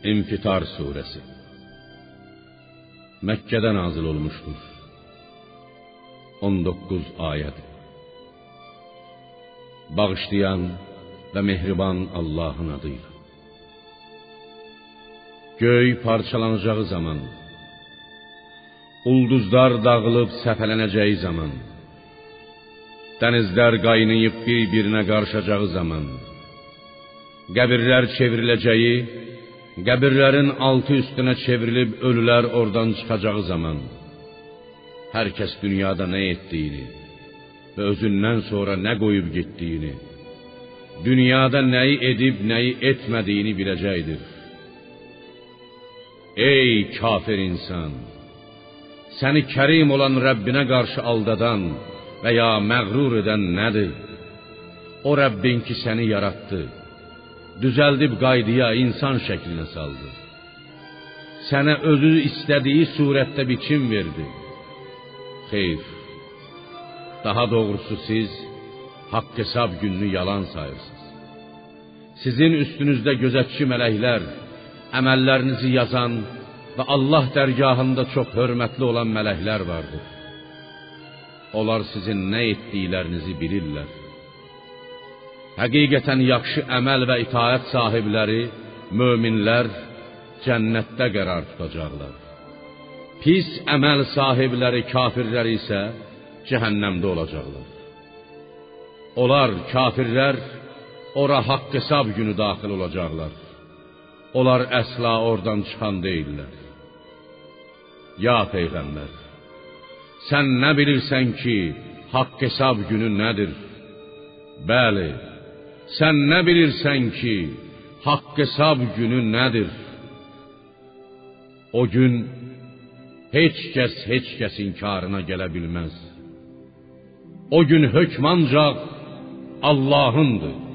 İnfitar suresi Məkkədə nazil olmuşdur. 19 ayəd. Bağışlayan və mehriban Allahın adıyla. Göy parçalanacağı zaman, ulduzlar dağılıb səpələnəcəyi zaman, dənizlər qaynayıb bir-birinə qarışacağı zaman, qəbirlər çevriləcəyi qəbirlərin altı üstünə çevrilib ölülər oradan çıxacağı zaman hər kəs dünyada nə etdiyini və özündən sonra nə qoyub getdiyini, dünyada nəyi edib, nəyi etmədiyini biləcəkdir. Ey kafir insan! Səni kərim olan Rəbbinə qarşı aldadan və ya məğrur edən nədir? O Rəbbin ki səni yaratdı düzəldib qaydaya insan şəklinə saldı. Sənə özü istədiyi surətdə biçim verdi. Xeyr. Daha doğrusu siz haqq hesab gününü yalan sayırsınız. Sizin üstünüzdə gözətçi mələklər, əməllərinizi yazan və Allah dərgahında çox hörmətli olan mələklər vardır. Onlar sizin nə etdiklərinizi bilirlər. Həqiqətən yaxşı əməl və itaət sahibləri, möminlər cənnətdə qərar tutacaqlar. Pis əməl sahibləri, kafirlər isə cəhənnəmdə olacaqlar. Onlar kafirlər ora haqq hesab günü daxil olacaqlar. Onlar əsla oradan çıxan deyillər. Ya peyğəmbər, sən nə bilirsən ki, haqq hesab günü nədir? Bəli, Sən nə bilirsən ki, haqq hesab günü nədir? O gün heç kəs heç kəsin karına gələ bilməz. O gün hökm ancaq Allahındır.